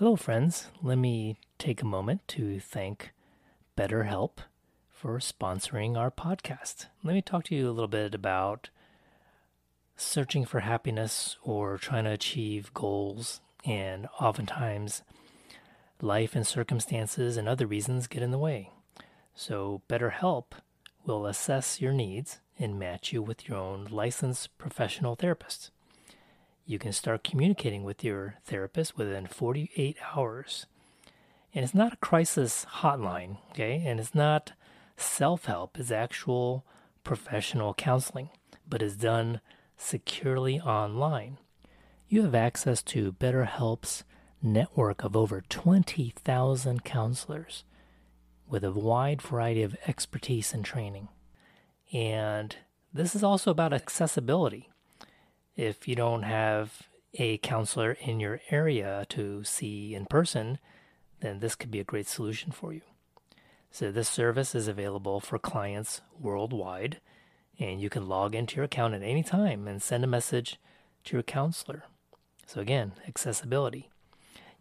Hello, friends. Let me take a moment to thank BetterHelp for sponsoring our podcast. Let me talk to you a little bit about searching for happiness or trying to achieve goals, and oftentimes life and circumstances and other reasons get in the way. So, BetterHelp will assess your needs and match you with your own licensed professional therapist you can start communicating with your therapist within 48 hours. And it's not a crisis hotline, okay? And it's not self help, it's actual professional counseling, but it's done securely online. You have access to BetterHelp's network of over 20,000 counselors with a wide variety of expertise and training. And this is also about accessibility if you don't have a counselor in your area to see in person, then this could be a great solution for you. So, this service is available for clients worldwide, and you can log into your account at any time and send a message to your counselor. So, again, accessibility.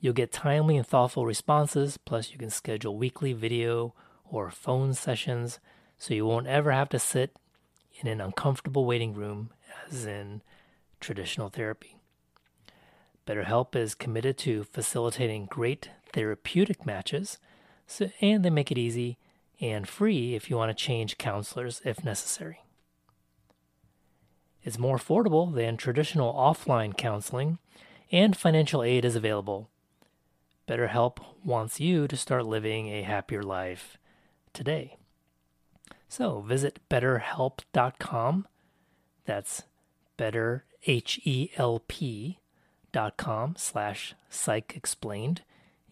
You'll get timely and thoughtful responses, plus, you can schedule weekly video or phone sessions so you won't ever have to sit in an uncomfortable waiting room, as in traditional therapy. BetterHelp is committed to facilitating great therapeutic matches, so, and they make it easy and free if you want to change counselors if necessary. It's more affordable than traditional offline counseling, and financial aid is available. BetterHelp wants you to start living a happier life today. So visit betterhelp.com. That's better H-E-L-P dot com slash psych explained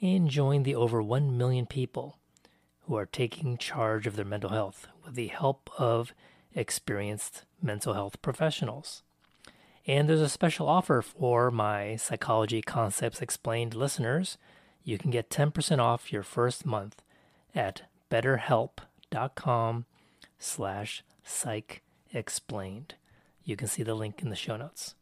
and join the over 1 million people who are taking charge of their mental health with the help of experienced mental health professionals. And there's a special offer for my Psychology Concepts Explained listeners. You can get 10% off your first month at betterhelp.com slash psych explained. You can see the link in the show notes.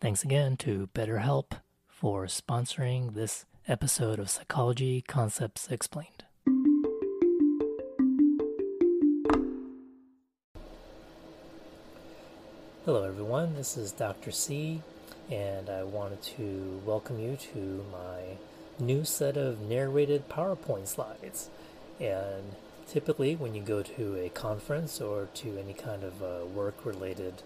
Thanks again to BetterHelp for sponsoring this episode of Psychology Concepts Explained. Hello, everyone. This is Dr. C, and I wanted to welcome you to my new set of narrated PowerPoint slides. And typically, when you go to a conference or to any kind of uh, work related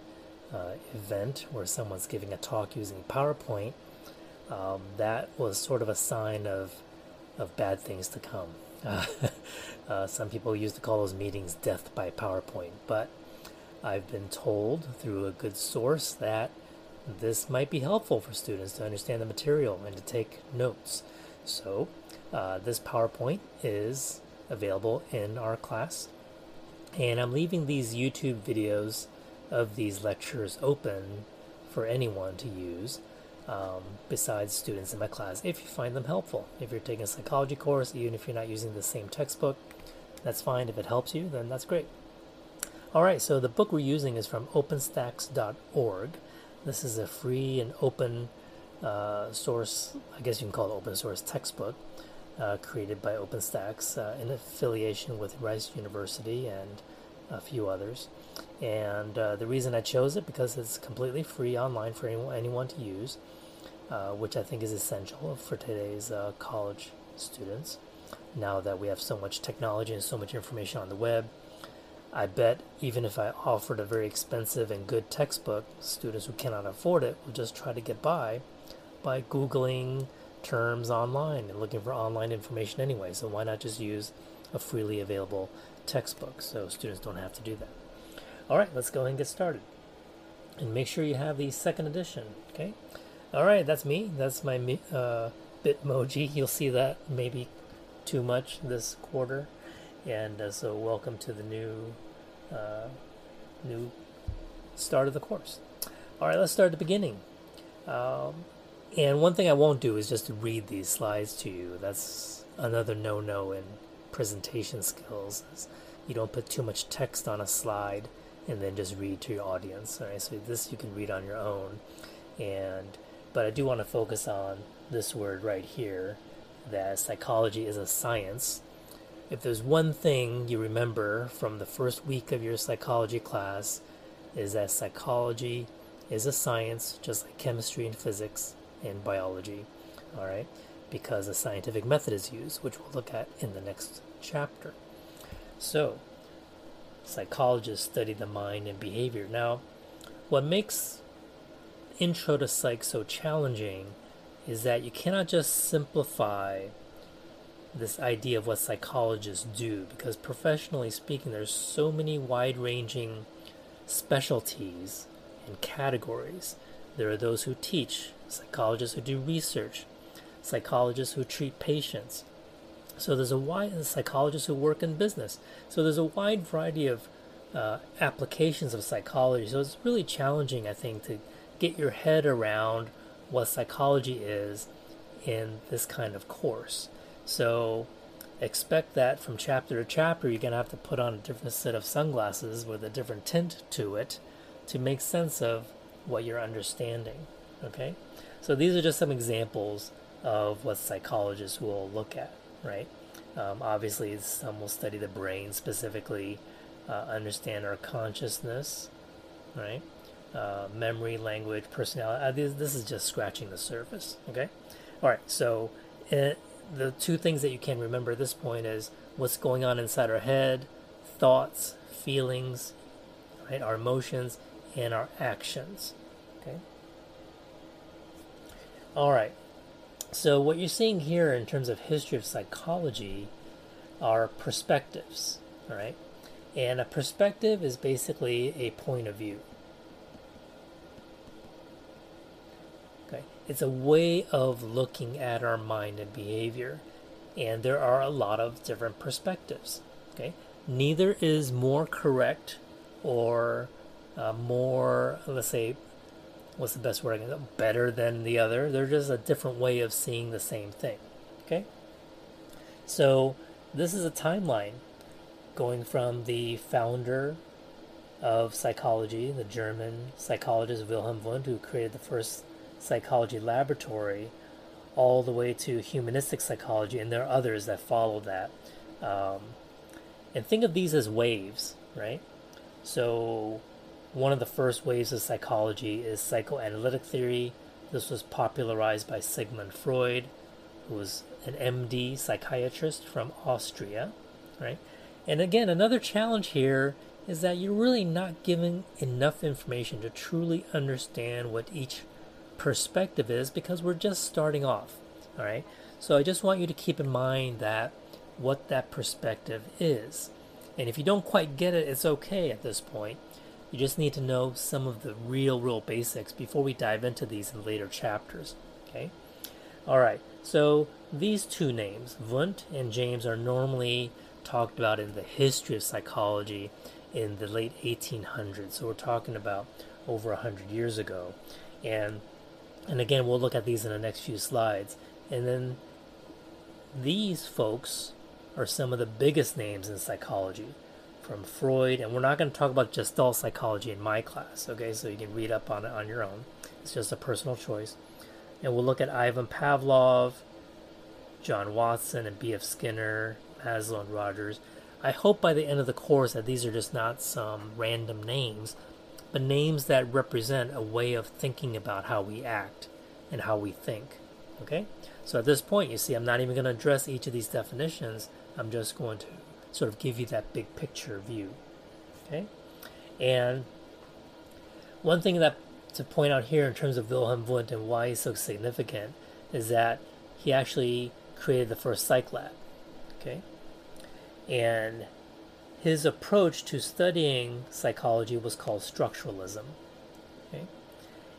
uh, event where someone's giving a talk using PowerPoint, um, that was sort of a sign of of bad things to come. Uh, uh, some people used to call those meetings death by PowerPoint, but I've been told through a good source that this might be helpful for students to understand the material and to take notes. So, uh, this PowerPoint is available in our class, and I'm leaving these YouTube videos of these lectures open for anyone to use um, besides students in my class if you find them helpful. If you're taking a psychology course, even if you're not using the same textbook, that's fine. If it helps you, then that's great. All right, so the book we're using is from openstax.org. This is a free and open uh, source, I guess you can call it open source textbook, uh, created by OpenStax uh, in affiliation with Rice University and a few others. And uh, the reason I chose it because it's completely free online for anyone, anyone to use, uh, which I think is essential for today's uh, college students. Now that we have so much technology and so much information on the web, I bet even if I offered a very expensive and good textbook, students who cannot afford it will just try to get by by Googling terms online and looking for online information anyway. So why not just use a freely available textbook so students don't have to do that. All right, let's go ahead and get started. And make sure you have the second edition, okay? All right, that's me. That's my uh, Bitmoji. You'll see that maybe too much this quarter. And uh, so welcome to the new uh, new start of the course. All right, let's start at the beginning. Um, and one thing I won't do is just read these slides to you. That's another no-no in presentation skills is you don't put too much text on a slide and then just read to your audience. All right, so this you can read on your own, and but I do want to focus on this word right here, that psychology is a science. If there's one thing you remember from the first week of your psychology class, is that psychology is a science just like chemistry and physics and biology. All right? Because a scientific method is used, which we'll look at in the next chapter. So, psychologists study the mind and behavior. Now, what makes Intro to Psych so challenging is that you cannot just simplify this idea of what psychologists do because professionally speaking there's so many wide-ranging specialties and categories there are those who teach psychologists who do research psychologists who treat patients so there's a wide psychologists who work in business so there's a wide variety of uh, applications of psychology so it's really challenging i think to get your head around what psychology is in this kind of course. So expect that from chapter to chapter, you're going to have to put on a different set of sunglasses with a different tint to it to make sense of what you're understanding. Okay? So these are just some examples of what psychologists will look at, right? Um, obviously, some will study the brain specifically, uh, understand our consciousness, right? uh, memory, language, personality. Uh, this, this is just scratching the surface. Okay, all right. So uh, the two things that you can remember at this point is what's going on inside our head, thoughts, feelings, right, our emotions, and our actions. Okay. All right. So what you're seeing here in terms of history of psychology are perspectives. All right. And a perspective is basically a point of view. Okay, it's a way of looking at our mind and behavior. And there are a lot of different perspectives. Okay? Neither is more correct or uh, more, let's say, what's the best word? I can say? Better than the other. They're just a different way of seeing the same thing. Okay? So, this is a timeline going from the founder of psychology, the German psychologist Wilhelm Wundt, who created the first psychology laboratory all the way to humanistic psychology, and there are others that follow that. Um, and think of these as waves, right? So, one of the first waves of psychology is psychoanalytic theory. This was popularized by Sigmund Freud, who was an MD psychiatrist from Austria, right? And again, another challenge here is that you're really not given enough information to truly understand what each perspective is because we're just starting off. All right. So I just want you to keep in mind that what that perspective is. And if you don't quite get it, it's okay at this point. You just need to know some of the real, real basics before we dive into these in later chapters. Okay? All right. So these two names, Wundt and James, are normally talked about in the history of psychology in the late 1800s. So we're talking about over 100 years ago. And and again, we'll look at these in the next few slides. And then these folks are some of the biggest names in psychology from Freud. And we're not going to talk about Gestalt psychology in my class, okay? So you can read up on it on your own. It's just a personal choice. And we'll look at Ivan Pavlov, John Watson, and B.F. Skinner, Maslow, and Rogers. I hope by the end of the course that these are just not some random names, but names that represent a way of thinking about how we act and how we think. Okay? So at this point, you see, I'm not even going to address each of these definitions. I'm just going to sort of give you that big picture view. Okay? And one thing that to point out here in terms of Wilhelm Wundt and why he's so significant is that he actually created the first psych lab. Okay? And his approach to studying psychology was called structuralism. Okay?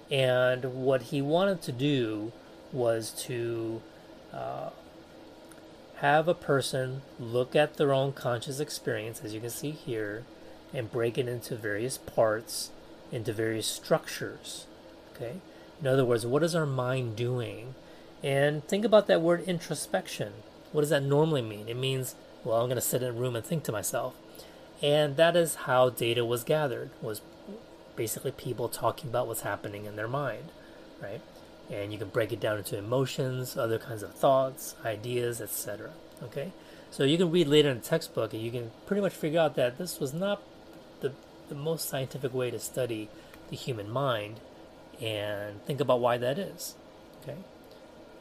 And what he wanted to do was to uh, have a person look at their own conscious experience, as you can see here, and break it into various parts, into various structures. Okay? In other words, what is our mind doing? And think about that word introspection. What does that normally mean? It means, well, I'm going to sit in a room and think to myself. And that is how data was gathered, was basically people talking about what's happening in their mind, right? And you can break it down into emotions, other kinds of thoughts, ideas, etc. Okay, so you can read later in the textbook, and you can pretty much figure out that this was not the the most scientific way to study the human mind, and think about why that is. Okay,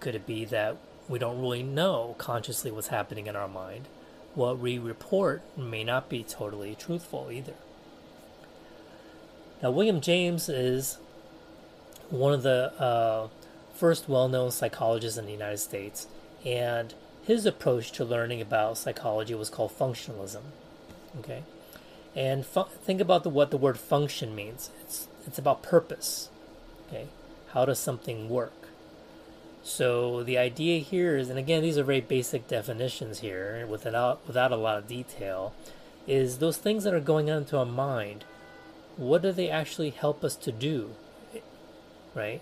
could it be that we don't really know consciously what's happening in our mind? What we report may not be totally truthful either. Now, William James is one of the uh, first well known psychologists in the United States, and his approach to learning about psychology was called functionalism. Okay? And fu- think about the, what the word function means it's, it's about purpose. Okay? How does something work? So the idea here is, and again, these are very basic definitions here, without without a lot of detail, is those things that are going on into our mind. What do they actually help us to do? Right.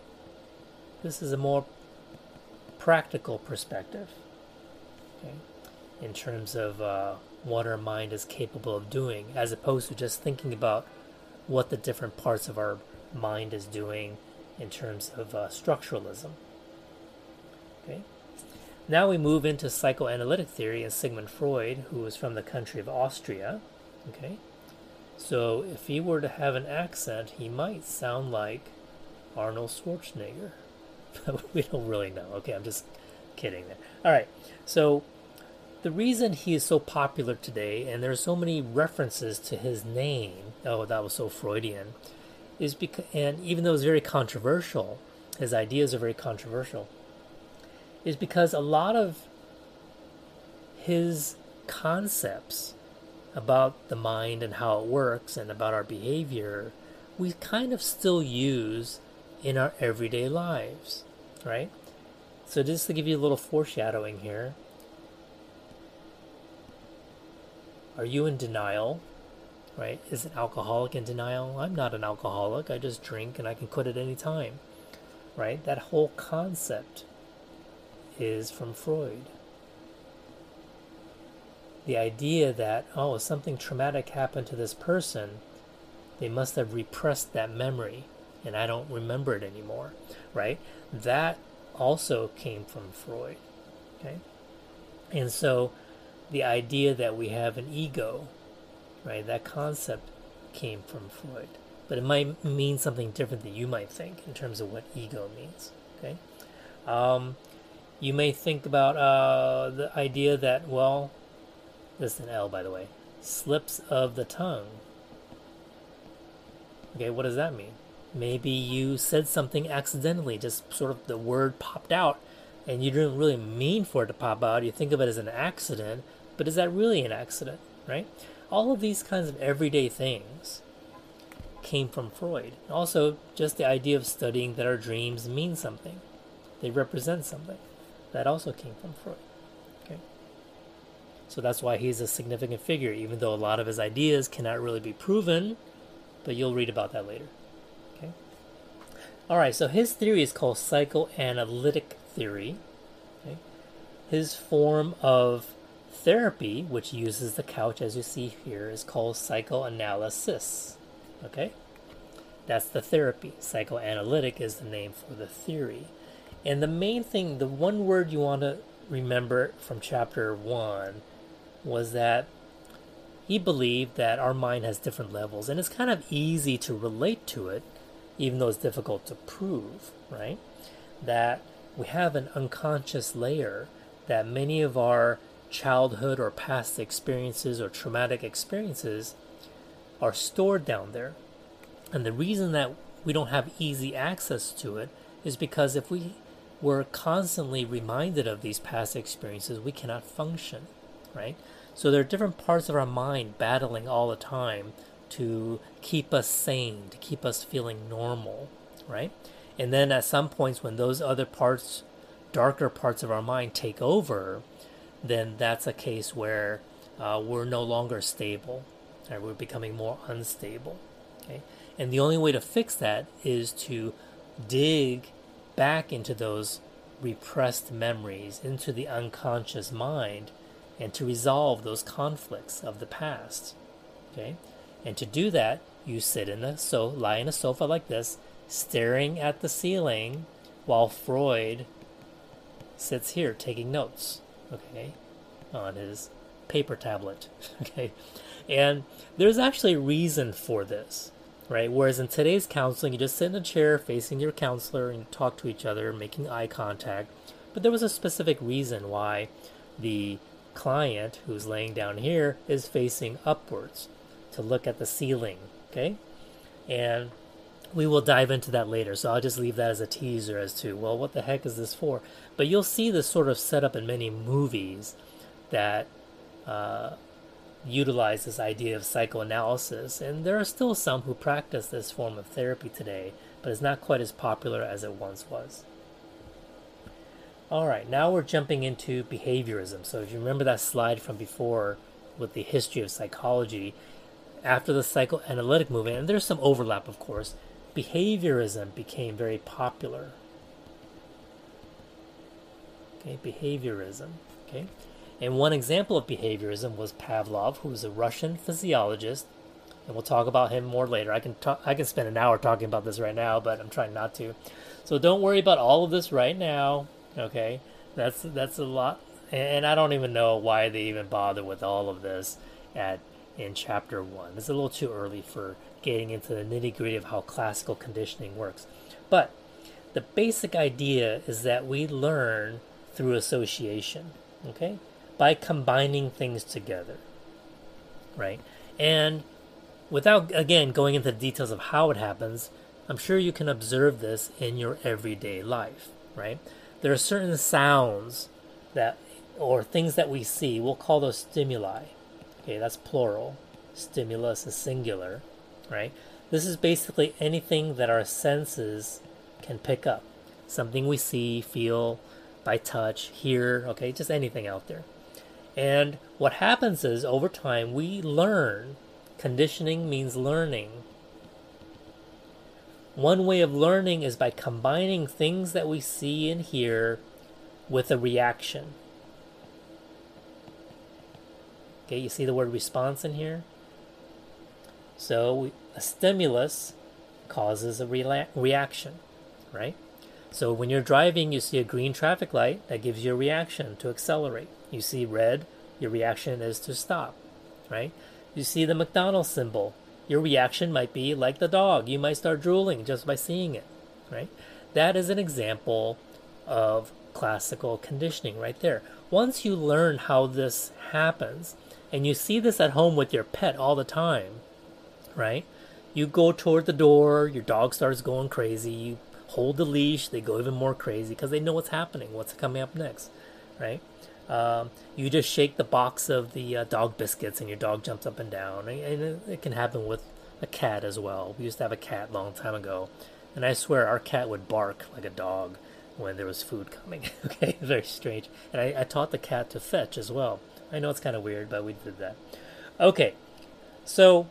This is a more practical perspective. Okay, in terms of uh, what our mind is capable of doing, as opposed to just thinking about what the different parts of our mind is doing in terms of uh, structuralism. Okay. Now we move into psychoanalytic theory and Sigmund Freud, who was from the country of Austria. Okay. So if he were to have an accent, he might sound like Arnold Schwarzenegger. we don't really know. Okay, I'm just kidding there. All right. So the reason he is so popular today, and there's so many references to his name, oh, that was so Freudian, is because, and even though it's very controversial, his ideas are very controversial, is because a lot of his concepts about the mind and how it works and about our behavior, we kind of still use in our everyday lives, right? So, just to give you a little foreshadowing here, are you in denial? Right? Is an alcoholic in denial? I'm not an alcoholic. I just drink and I can quit at any time. Right? That whole concept is from Freud. The idea that, oh, something traumatic happened to this person, they must have repressed that memory and I don't remember it anymore, right? That also came from Freud, okay? And so the idea that we have an ego, right, that concept came from Freud. But it might mean something different than you might think in terms of what ego means, okay? Um, you may think about uh, the idea that, well, this is an L, by the way, slips of the tongue. Okay, what does that mean? Maybe you said something accidentally, just sort of the word popped out, and you didn't really mean for it to pop out. You think of it as an accident, but is that really an accident, right? All of these kinds of everyday things came from Freud. Also, just the idea of studying that our dreams mean something, they represent something. That also came from Freud. Okay. So that's why he's a significant figure, even though a lot of his ideas cannot really be proven, but you'll read about that later. All right, so his theory is called psychoanalytic theory. Okay. His form of therapy, which uses the couch as you see here, is called psychoanalysis. Okay? That's the therapy. Psychoanalytic is the name for the theory. And the main thing, the one word you want to remember from chapter one was that he believed that our mind has different levels, and it's kind of easy to relate to it, even though it's difficult to prove, right? That we have an unconscious layer that many of our childhood or past experiences or traumatic experiences are stored down there. And the reason that we don't have easy access to it is because if we we're constantly reminded of these past experiences, we cannot function, right? So there are different parts of our mind battling all the time to keep us sane, to keep us feeling normal, right? And then at some points, when those other parts, darker parts of our mind take over, then that's a case where uh, we're no longer stable, right? We're becoming more unstable, okay? And the only way to fix that is to dig back into those repressed memories, into the unconscious mind, and to resolve those conflicts of the past. Okay? And to do that, you sit in a so lie in a sofa like this, staring at the ceiling while Freud sits here taking notes, okay, on his paper tablet, okay? And there's actually a reason for this, right? Whereas in today's counseling, you just sit in a chair facing your counselor and talk to each other, making eye contact. But there was a specific reason why the client who's laying down here is facing upwards to look at the ceiling, okay? And we will dive into that later. So I'll just leave that as a teaser as to, well, what the heck is this for? But you'll see this sort of setup in many movies that uh, utilize this idea of psychoanalysis. And there are still some who practice this form of therapy today, but it's not quite as popular as it once was. All right, now we're jumping into behaviorism. So if you remember that slide from before with the history of psychology, after the psychoanalytic movement, and there's some overlap, of course, behaviorism became very popular. Okay, behaviorism. Okay, and one example of behaviorism was Pavlov, who was a Russian physiologist, and we'll talk about him more later. I can talk, I can spend an hour talking about this right now, but I'm trying not to. So don't worry about all of this right now. Okay, that's that's a lot, and I don't even know why they even bother with all of this at in chapter one. It's a little too early for getting into the nitty gritty of how classical conditioning works. But the basic idea is that we learn through association, okay, by combining things together, right? And without, again, going into the details of how it happens, I'm sure you can observe this in your everyday life, right? There are certain sounds that, or things that we see, we'll call those stimuli. Okay, that's plural. Stimulus is singular right? This is basically anything that our senses can pick up. Something we see, feel, by touch, hear, okay, just anything out there. And what happens is over time we learn. Conditioning means learning. One way of learning is by combining things that we see and hear with a reaction. Okay, you see the word response in here? So a stimulus causes a reaction, right? So when you're driving, you see a green traffic light that gives you a reaction to accelerate. You see red, your reaction is to stop, right? You see the McDonald's symbol, your reaction might be like the dog. You might start drooling just by seeing it, right? That is an example of classical conditioning right there. Once you learn how this happens, and you see this at home with your pet all the time, right? You go toward the door, your dog starts going crazy. You hold the leash, they go even more crazy because they know what's happening, what's coming up next, right? Um, you just shake the box of the uh, dog biscuits and your dog jumps up and down. And it, it can happen with a cat as well. We used to have a cat a long time ago, and I swear our cat would bark like a dog when there was food coming. okay, very strange. And I, I taught the cat to fetch as well. I know it's kind of weird, but we did that. Okay, so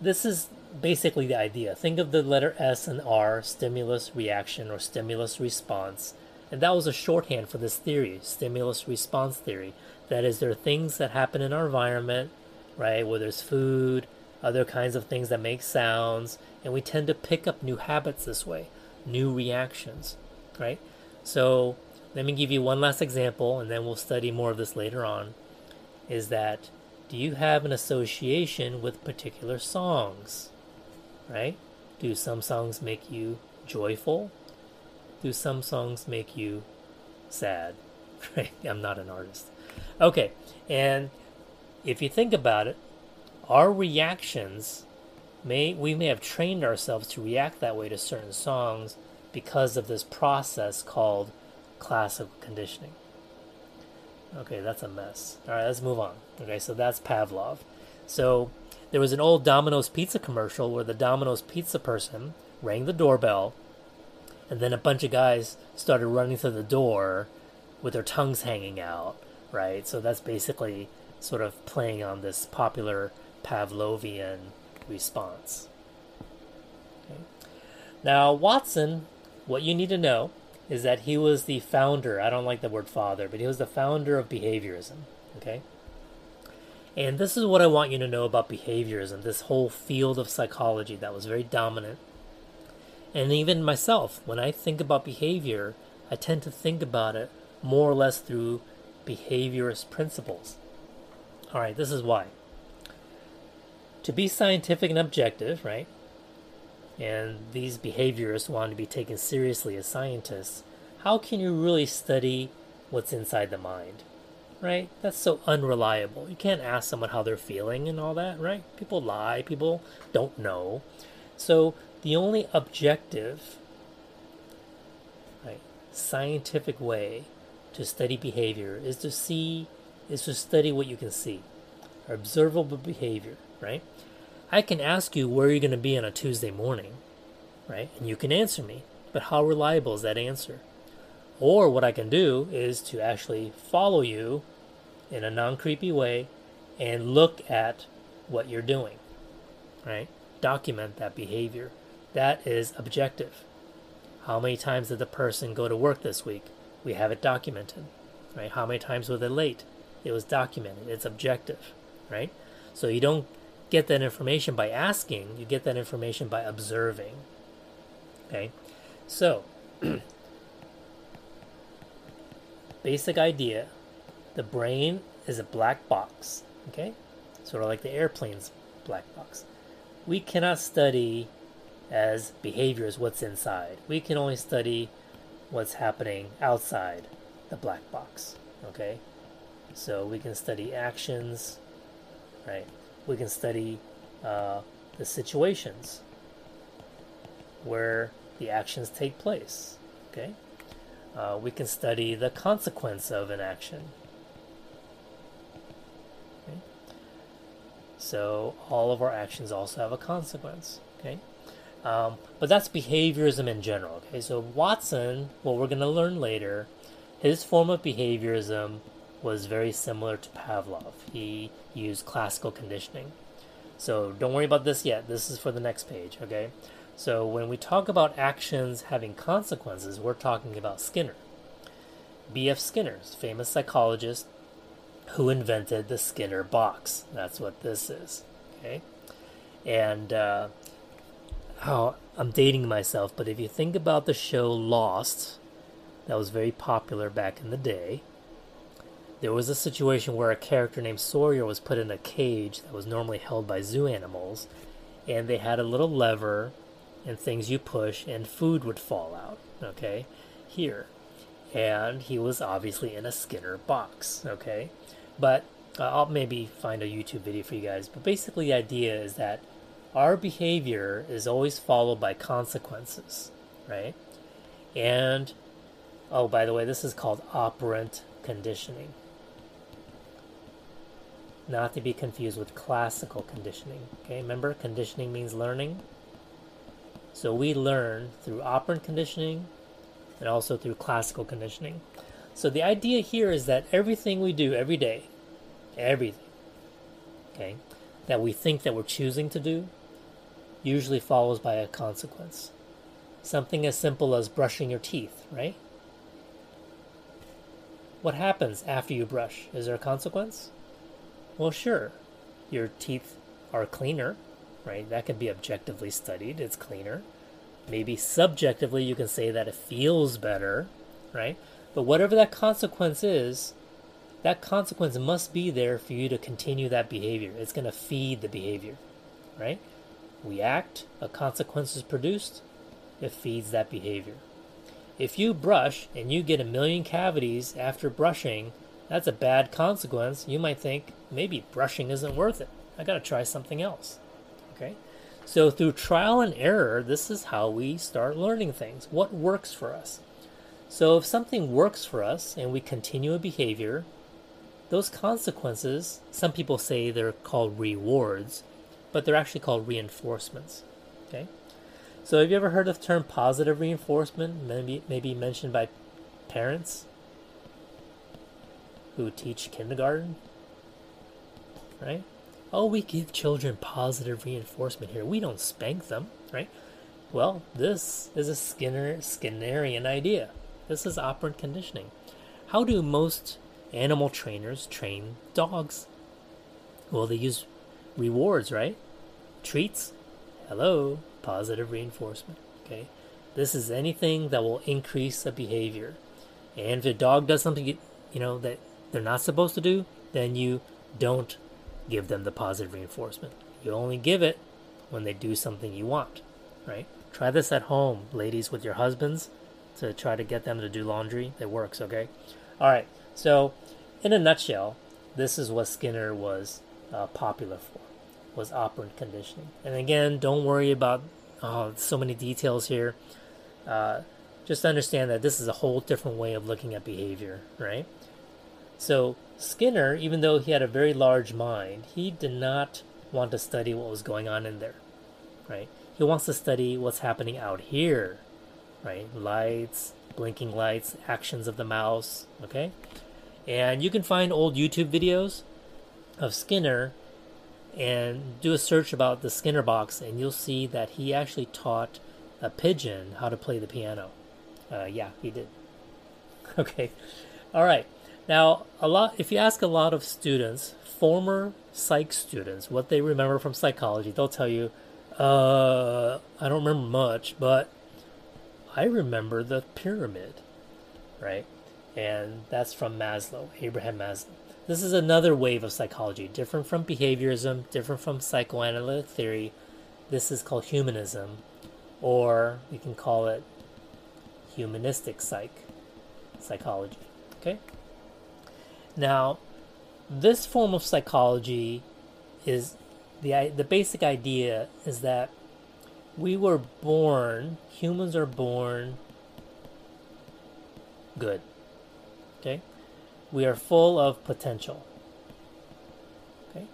this is basically the idea. Think of the letter S and R, stimulus reaction or stimulus response. And that was a shorthand for this theory, stimulus response theory. That is, there are things that happen in our environment, right? Where there's food, other kinds of things that make sounds, and we tend to pick up new habits this way, new reactions, right? So let me give you one last example, and then we'll study more of this later on. Is that do you have an association with particular songs? Right? Do some songs make you joyful? Do some songs make you sad? Right? I'm not an artist. Okay, and if you think about it, our reactions may we may have trained ourselves to react that way to certain songs because of this process called classical conditioning. Okay, that's a mess. All right, let's move on. Okay, so that's Pavlov. So there was an old Domino's pizza commercial where the Domino's pizza person rang the doorbell, and then a bunch of guys started running through the door with their tongues hanging out, right? So that's basically sort of playing on this popular Pavlovian response. Okay. Now, Watson, what you need to know is that he was the founder. I don't like the word father, but he was the founder of behaviorism. Okay? And this is what I want you to know about behaviorism, this whole field of psychology that was very dominant. And even myself, when I think about behavior, I tend to think about it more or less through behaviorist principles. All right, this is why. To be scientific and objective, right? And these behaviorists want to be taken seriously as scientists. How can you really study what's inside the mind? Right? That's so unreliable. You can't ask someone how they're feeling and all that, right? People lie, people don't know. So the only objective, right, scientific way to study behavior is to see, is to study what you can see, observable behavior, right? I can ask you where you're going to be on a Tuesday morning, right? And you can answer me, but how reliable is that answer? Or what I can do is to actually follow you in a non creepy way and look at what you're doing, right? Document that behavior. That is objective. How many times did the person go to work this week? We have it documented, right? How many times were they late? It was documented. It's objective, right? So you don't get that information by asking, you get that information by observing. Okay? So, basic idea the brain is a black box, okay? Sort of like the airplane's black box. We cannot study as behaviors what's inside. We can only study what's happening outside the black box, okay? So we can study actions, right? We can study uh, the situations where the actions take place, okay? Uh, we can study the consequence of an action. Okay? So all of our actions also have a consequence. Okay, um, but that's behaviorism in general. Okay, so Watson, what we're going to learn later, his form of behaviorism was very similar to Pavlov. He used classical conditioning. So don't worry about this yet. This is for the next page. Okay. So when we talk about actions having consequences, we're talking about Skinner. B.F. Skinner's famous psychologist who invented the Skinner box. That's what this is. Okay. And uh, oh, I'm dating myself, but if you think about the show Lost, that was very popular back in the day. There was a situation where a character named Sawyer was put in a cage that was normally held by zoo animals, and they had a little lever and things you push, and food would fall out. Okay, here, and he was obviously in a Skinner box. Okay, but uh, I'll maybe find a YouTube video for you guys. But basically, the idea is that our behavior is always followed by consequences, right? And oh, by the way, this is called operant conditioning. Not to be confused with classical conditioning. Okay, remember, conditioning means learning. So we learn through operant conditioning and also through classical conditioning. So the idea here is that everything we do every day, everything, okay, that we think that we're choosing to do, usually follows by a consequence. Something as simple as brushing your teeth, right? What happens after you brush? Is there a consequence? Well, sure. Your teeth are cleaner, right? That can be objectively studied. It's cleaner. Maybe subjectively, you can say that it feels better, right? But whatever that consequence is, that consequence must be there for you to continue that behavior. It's going to feed the behavior, right? We act, a consequence is produced, it feeds that behavior. If you brush and you get a million cavities after brushing, that's a bad consequence. You might think maybe brushing isn't worth it. I got to try something else. Okay? So, through trial and error, this is how we start learning things. What works for us? So, if something works for us and we continue a behavior, those consequences, some people say they're called rewards, but they're actually called reinforcements. Okay? So, have you ever heard of the term positive reinforcement? Maybe, maybe mentioned by parents who teach kindergarten? Right? oh, we give children positive reinforcement here. We don't spank them, right? Well, this is a Skinner Skinnerian idea. This is operant conditioning. How do most animal trainers train dogs? Well, they use rewards, right? Treats. Hello, positive reinforcement. Okay, this is anything that will increase a behavior. And if a dog does something you, you know that they're not supposed to do, then you don't give them the positive reinforcement. You only give it when they do something you want, right? Try this at home, ladies, with your husbands to try to get them to do laundry. It works, okay? All right. So, in a nutshell, this is what Skinner was uh, popular for, was operant conditioning. And again, don't worry about oh, so many details here. Uh, just understand that this is a whole different way of looking at behavior, right? So Skinner, even though he had a very large mind, he did not want to study what was going on in there, right? He wants to study what's happening out here, right? Lights, blinking lights, actions of the mouse, okay? And you can find old YouTube videos of Skinner and do a search about the Skinner box, and you'll see that he actually taught a pigeon how to play the piano. Uh, yeah, he did. Okay, all right. Now, a lot. If you ask a lot of students, former psych students, what they remember from psychology, they'll tell you, uh, "I don't remember much, but I remember the pyramid, right?" And that's from Maslow, Abraham Maslow. This is another wave of psychology, different from behaviorism, different from psychoanalytic theory. This is called humanism, or we can call it humanistic psych psychology. Okay? Now, this form of psychology is the the basic idea is that we were born, humans are born good. Okay? We are full of potential. Okay?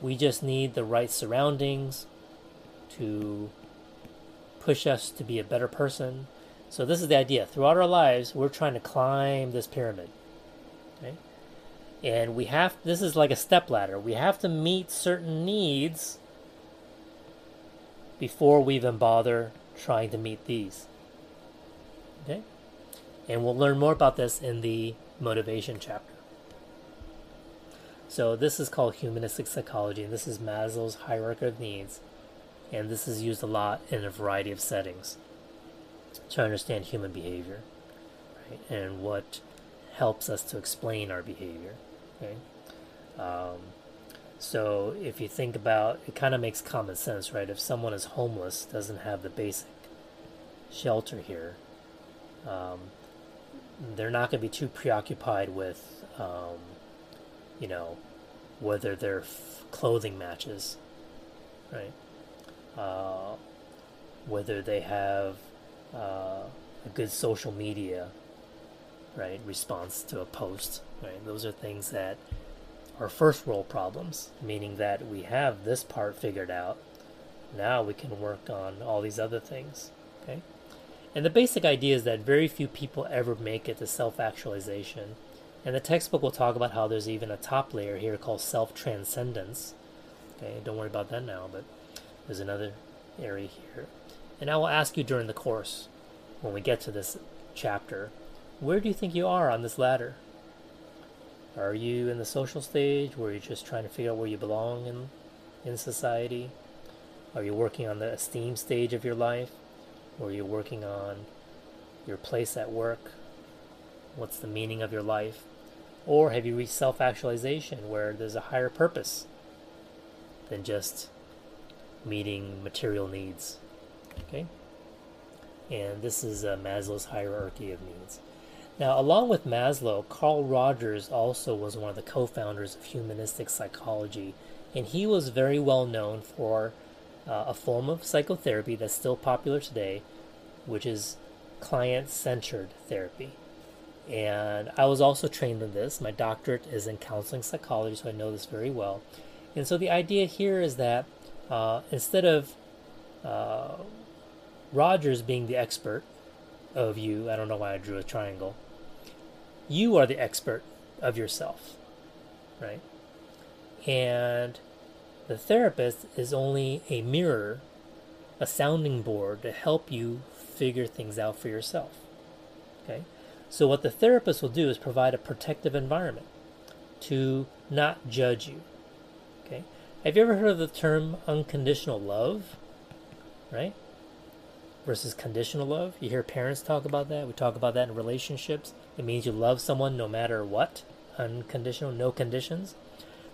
We just need the right surroundings to push us to be a better person. So this is the idea. Throughout our lives, we're trying to climb this pyramid. And we have this is like a step ladder. We have to meet certain needs before we even bother trying to meet these. Okay? And we'll learn more about this in the motivation chapter. So this is called humanistic psychology, and this is Maslow's hierarchy of needs, and this is used a lot in a variety of settings to understand human behavior, right? And what helps us to explain our behavior. Okay. Um, so if you think about it, kind of makes common sense, right? If someone is homeless, doesn't have the basic shelter here, um, they're not going to be too preoccupied with, um, you know, whether their f- clothing matches, right? Uh, whether they have uh, a good social media right? Response to a post right? Those are things that are first world problems meaning that we have this part figured out. Now we can work on all these other things okay? And the basic idea is that very few people ever make it to self-actualization. And the textbook will talk about how there's even a top layer here called self-transcendence okay? Don't worry about that now but there's another area here. And I will ask you during the course when we get to this chapter where do you think you are on this ladder? Are you in the social stage where you're just trying to figure out where you belong in, in society? Are you working on the esteem stage of your life? Or are you working on your place at work? What's the meaning of your life? Or have you reached self actualization where there's a higher purpose than just meeting material needs? Okay? And this is uh, Maslow's hierarchy of needs. Now, along with Maslow, Carl Rogers also was one of the co founders of humanistic psychology, and he was very well known for uh, a form of psychotherapy that's still popular today, which is client centered therapy. And I was also trained in this. My doctorate is in counseling psychology, so I know this very well. And so the idea here is that uh, instead of uh, Rogers being the expert of you, I don't know why I drew a triangle, you are the expert of yourself, right? And the therapist is only a mirror, a sounding board to help you figure things out for yourself. Okay? So, what the therapist will do is provide a protective environment to not judge you. Okay? Have you ever heard of the term unconditional love? Right? versus conditional love. You hear parents talk about that. We talk about that in relationships. It means you love someone no matter what, unconditional, no conditions.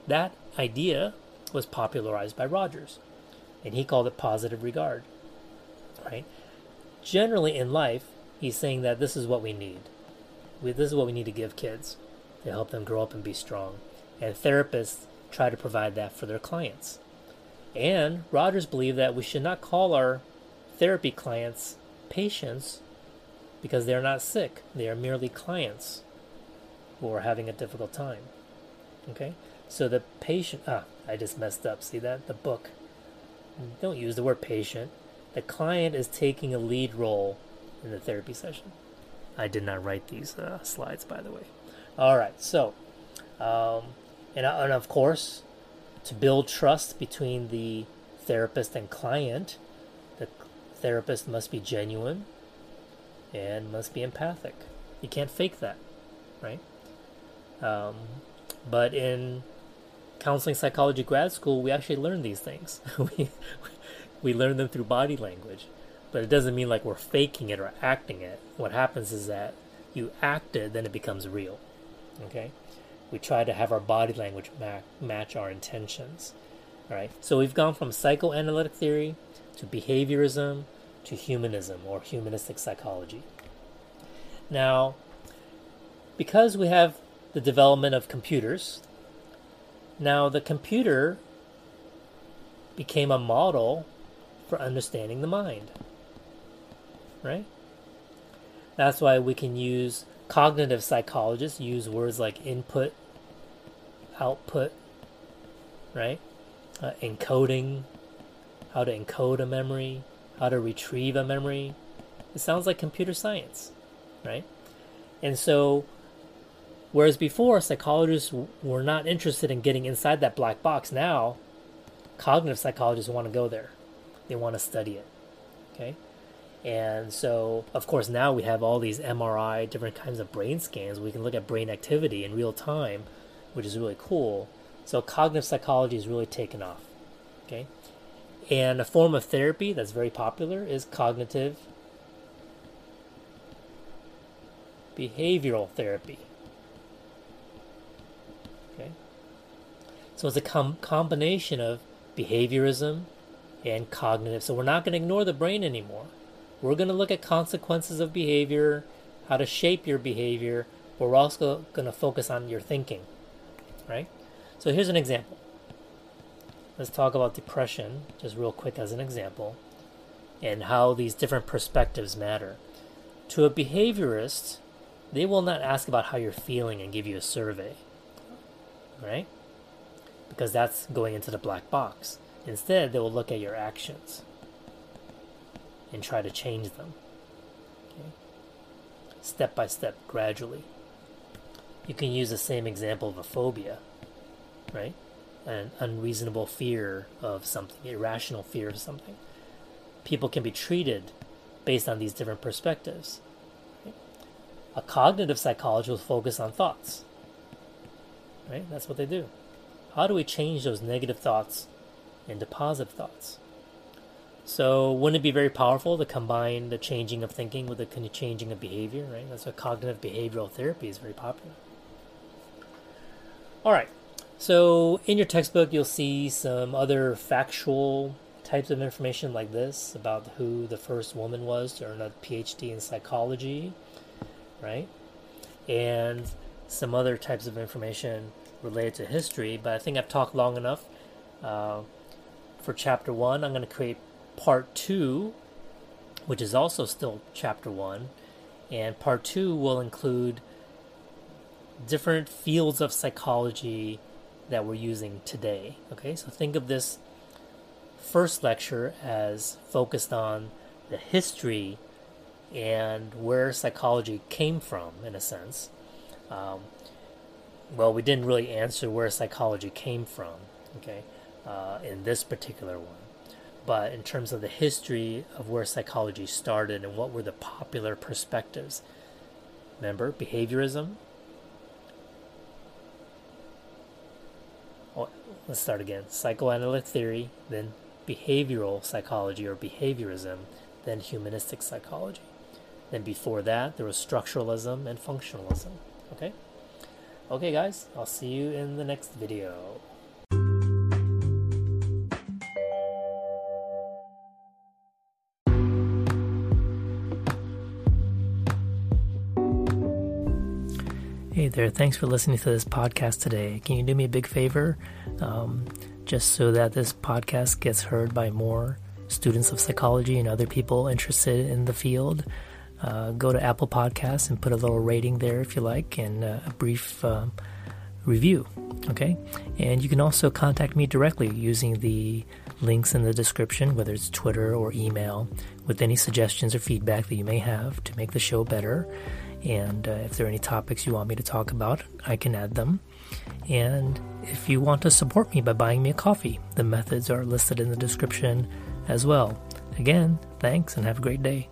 That idea was popularized by Rogers, and he called it positive regard. Right? Generally in life, he's saying that this is what we need. We, this is what we need to give kids to help them grow up and be strong. And therapists try to provide that for their clients. And Rogers believed that we should not call our therapy clients patients because they're not sick. They are merely clients who are having a difficult time. Okay? So the patient, ah, I just messed up. See that? The book. Don't use the word patient. The client is taking a lead role in the therapy session. I did not write these uh, slides, by the way. All right, so, um, and, uh, and of course, to build trust between the therapist and client, the therapist must be genuine and must be empathic. You can't fake that, right? Um, but in counseling psychology grad school, we actually learn these things. we we learn them through body language, but it doesn't mean like we're faking it or acting it. What happens is that you act it, then it becomes real. Okay, we try to have our body language ma- match our intentions. All right, so we've gone from psychoanalytic theory to behaviorism to humanism or humanistic psychology. Now, because we have the development of computers, now the computer became a model for understanding the mind. Right? That's why we can use cognitive psychologists use words like input, output, right? Uh, encoding, how to encode a memory, how to retrieve a memory. It sounds like computer science, right? And so, whereas before psychologists were not interested in getting inside that black box, now cognitive psychologists want to go there. They want to study it. Okay? And so, of course, now we have all these MRI, different kinds of brain scans. We can look at brain activity in real time, which is really cool. So, cognitive psychology is really taken off. Okay? And a form of therapy that's very popular is cognitive behavioral therapy. Okay? So, it's a com- combination of behaviorism and cognitive. So, we're not going to ignore the brain anymore we're going to look at consequences of behavior, how to shape your behavior, but we're also going to focus on your thinking, right? So here's an example. Let's talk about depression, just real quick as an example, and how these different perspectives matter. To a behaviorist, they will not ask about how you're feeling and give you a survey, right? Because that's going into the black box. Instead, they will look at your actions and try to change them. Okay? Step by step, gradually. You can use the same example of a phobia, right? An unreasonable fear of something, irrational fear of something. People can be treated based on these different perspectives. A cognitive psychologist will focus on thoughts. Right? That's what they do. How do we change those negative thoughts into positive thoughts? So wouldn't it be very powerful to combine the changing of thinking with the changing of behavior, right? That's why cognitive behavioral therapy is very popular. All right. So in your textbook, you'll see some other factual types of information like this about who the first woman was to earn a PhD in psychology, right? And some other types of information related to history. But I think I've talked long enough. Uh, for chapter one, I'm going to create part two, which is also still chapter one, and part two will include different fields of psychology that we're using today. Okay, so think of this first lecture as focused on the history and where psychology came from, in a sense. Um, well, we didn't really answer where psychology came from, okay, uh, in this particular one but in terms of the history of where psychology started and what were the popular perspectives. Remember, behaviorism. Oh, let's start again. Psychoanalytic theory, then behavioral psychology or behaviorism, then humanistic psychology. Then before that, there was structuralism and functionalism. Okay? Okay, guys, I'll see you in the next video. There, thanks for listening to this podcast today. Can you do me a big favor? Um, just so that this podcast gets heard by more students of psychology and other people interested in the field, uh, go to Apple Podcasts and put a little rating there if you like and uh, a brief uh, review. Okay? And you can also contact me directly using the links in the description, whether it's Twitter or email, with any suggestions or feedback that you may have to make the show better. And uh, if there are any topics you want me to talk about, I can add them. And if you want to support me by buying me a coffee, the methods are listed in the description as well. Again, thanks and have a great day.